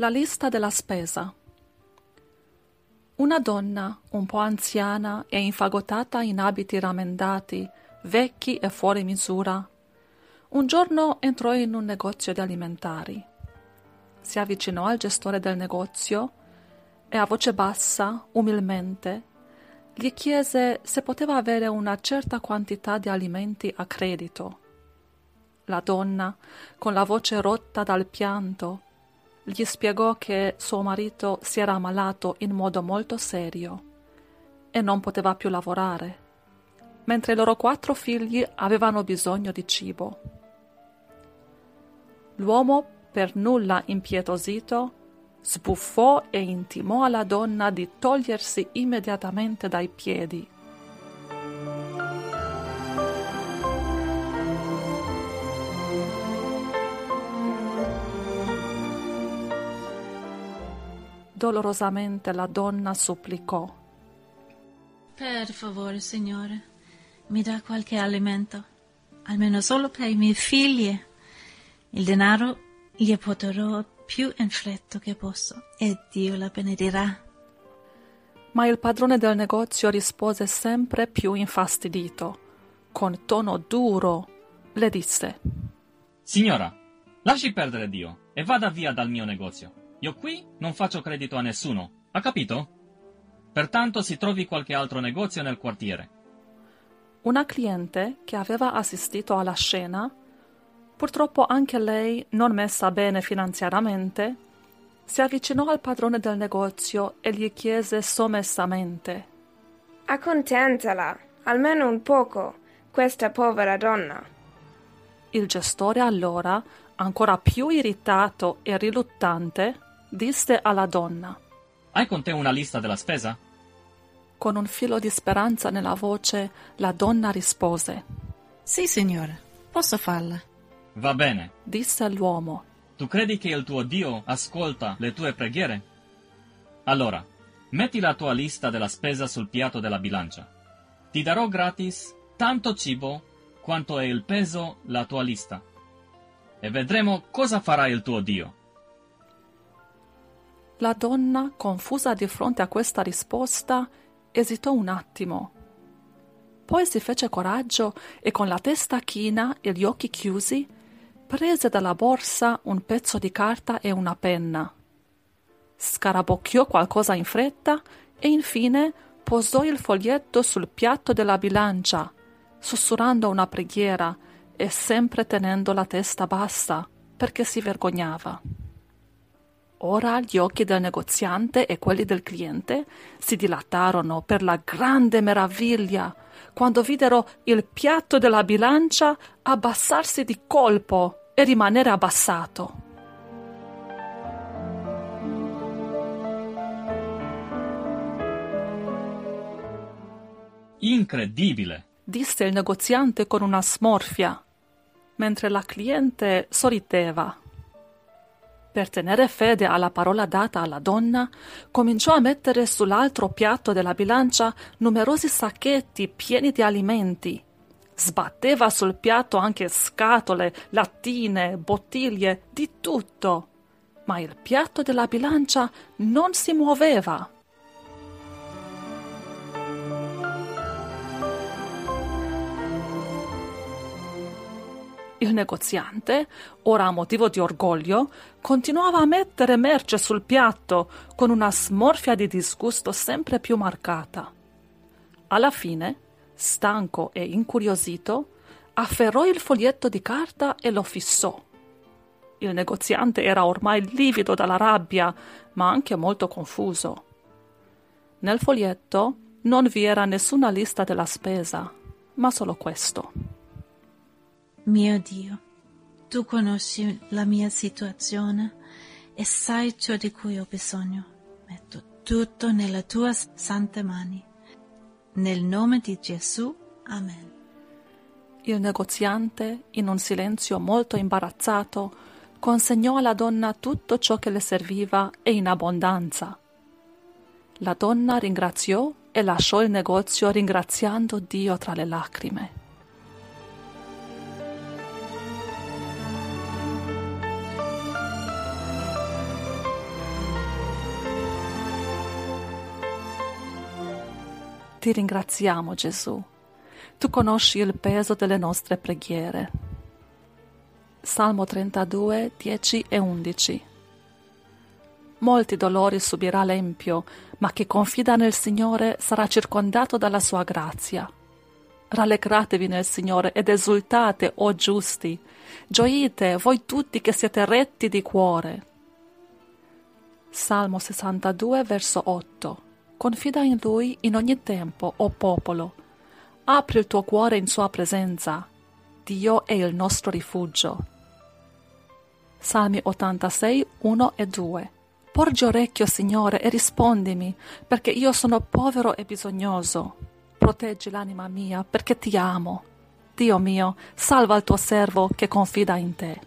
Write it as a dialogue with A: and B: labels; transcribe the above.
A: La lista della spesa. Una donna, un po' anziana e infagottata in abiti rammendati, vecchi e fuori misura, un giorno entrò in un negozio di alimentari. Si avvicinò al gestore del negozio e a voce bassa, umilmente, gli chiese se poteva avere una certa quantità di alimenti a credito. La donna, con la voce rotta dal pianto, gli spiegò che suo marito si era ammalato in modo molto serio e non poteva più lavorare, mentre i loro quattro figli avevano bisogno di cibo. L'uomo, per nulla impietosito, sbuffò e intimò alla donna di togliersi immediatamente dai piedi. Dolorosamente la donna supplicò.
B: Per favore, Signore, mi dà qualche alimento, almeno solo per i miei figli. Il denaro gli porterò più in fretta che posso e Dio la benedirà.
A: Ma il padrone del negozio rispose sempre più infastidito. Con tono duro le disse:
C: Signora, lasci perdere Dio e vada via dal mio negozio. Io qui non faccio credito a nessuno, ha capito? Pertanto si trovi qualche altro negozio nel quartiere.
A: Una cliente che aveva assistito alla scena, purtroppo anche lei non messa bene finanziariamente, si avvicinò al padrone del negozio e gli chiese sommessamente:
D: Accontentala, almeno un poco, questa povera donna.
A: Il gestore allora, ancora più irritato e riluttante, disse alla donna.
C: Hai con te una lista della spesa?
A: Con un filo di speranza nella voce, la donna rispose.
B: Sì, signore, posso farla.
C: Va bene,
A: disse l'uomo.
C: Tu credi che il tuo Dio ascolta le tue preghiere? Allora, metti la tua lista della spesa sul piatto della bilancia. Ti darò gratis tanto cibo quanto è il peso la tua lista. E vedremo cosa farà il tuo Dio.
A: La donna, confusa di fronte a questa risposta, esitò un attimo. Poi si fece coraggio e con la testa china e gli occhi chiusi prese dalla borsa un pezzo di carta e una penna. Scarabocchiò qualcosa in fretta e infine posò il foglietto sul piatto della bilancia, sussurrando una preghiera e sempre tenendo la testa bassa perché si vergognava. Ora gli occhi del negoziante e quelli del cliente si dilatarono per la grande meraviglia quando videro il piatto della bilancia abbassarsi di colpo e rimanere abbassato.
C: Incredibile!
A: disse il negoziante con una smorfia, mentre la cliente sorrideva. Per tenere fede alla parola data alla donna, cominciò a mettere sull'altro piatto della bilancia numerosi sacchetti pieni di alimenti. Sbatteva sul piatto anche scatole, lattine, bottiglie, di tutto. Ma il piatto della bilancia non si muoveva. Il negoziante, ora a motivo di orgoglio, continuava a mettere merce sul piatto con una smorfia di disgusto sempre più marcata. Alla fine, stanco e incuriosito, afferrò il foglietto di carta e lo fissò. Il negoziante era ormai livido dalla rabbia, ma anche molto confuso. Nel foglietto non vi era nessuna lista della spesa, ma solo questo.
B: Mio Dio, tu conosci la mia situazione e sai ciò di cui ho bisogno. Metto tutto nelle tue sante mani. Nel nome di Gesù. Amen.
A: Il negoziante, in un silenzio molto imbarazzato, consegnò alla donna tutto ciò che le serviva e in abbondanza. La donna ringraziò e lasciò il negozio ringraziando Dio tra le lacrime. Ti ringraziamo, Gesù. Tu conosci il peso delle nostre preghiere. Salmo 32, 10 e 11 Molti dolori subirà l'empio, ma chi confida nel Signore sarà circondato dalla sua grazia. Rallegratevi nel Signore ed esultate, o giusti. Gioite, voi tutti che siete retti di cuore. Salmo 62, verso 8. Confida in Lui in ogni tempo, o popolo. Apri il tuo cuore in Sua presenza. Dio è il nostro rifugio. Salmi 86, 1 e 2. Porgi orecchio, Signore, e rispondimi, perché io sono povero e bisognoso. Proteggi l'anima mia, perché ti amo. Dio mio, salva il tuo servo che confida in te.